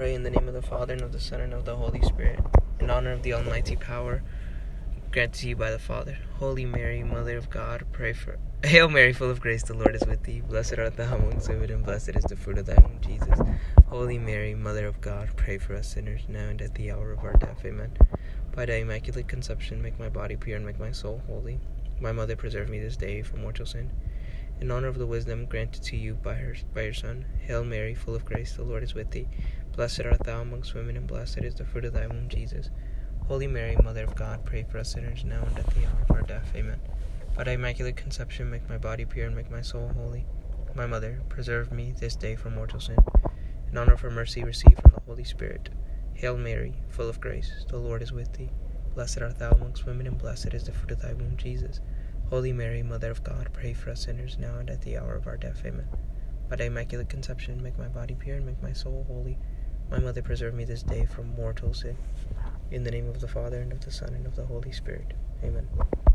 Pray in the name of the Father, and of the Son, and of the Holy Spirit, in honor of the Almighty power granted to you by the Father. Holy Mary, Mother of God, pray for. Hail Mary, full of grace, the Lord is with thee. Blessed art thou amongst women, and blessed is the fruit of thy womb, Jesus. Holy Mary, Mother of God, pray for us sinners, now and at the hour of our death. Amen. By thy immaculate conception, make my body pure and make my soul holy. My mother, preserve me this day from mortal sin. In honor of the wisdom granted to you by, her, by your Son, Hail Mary, full of grace, the Lord is with thee. Blessed art thou amongst women, and blessed is the fruit of thy womb, Jesus. Holy Mary, Mother of God, pray for us sinners now and at the hour of our death. Amen. By thy immaculate conception, make my body pure and make my soul holy. My Mother, preserve me this day from mortal sin. In honor of her mercy, receive from the Holy Spirit. Hail Mary, full of grace, the Lord is with thee. Blessed art thou amongst women, and blessed is the fruit of thy womb, Jesus. Holy Mary, Mother of God, pray for us sinners now and at the hour of our death. Amen. By thy immaculate conception, make my body pure and make my soul holy. My Mother, preserve me this day from mortal sin. In the name of the Father, and of the Son, and of the Holy Spirit. Amen.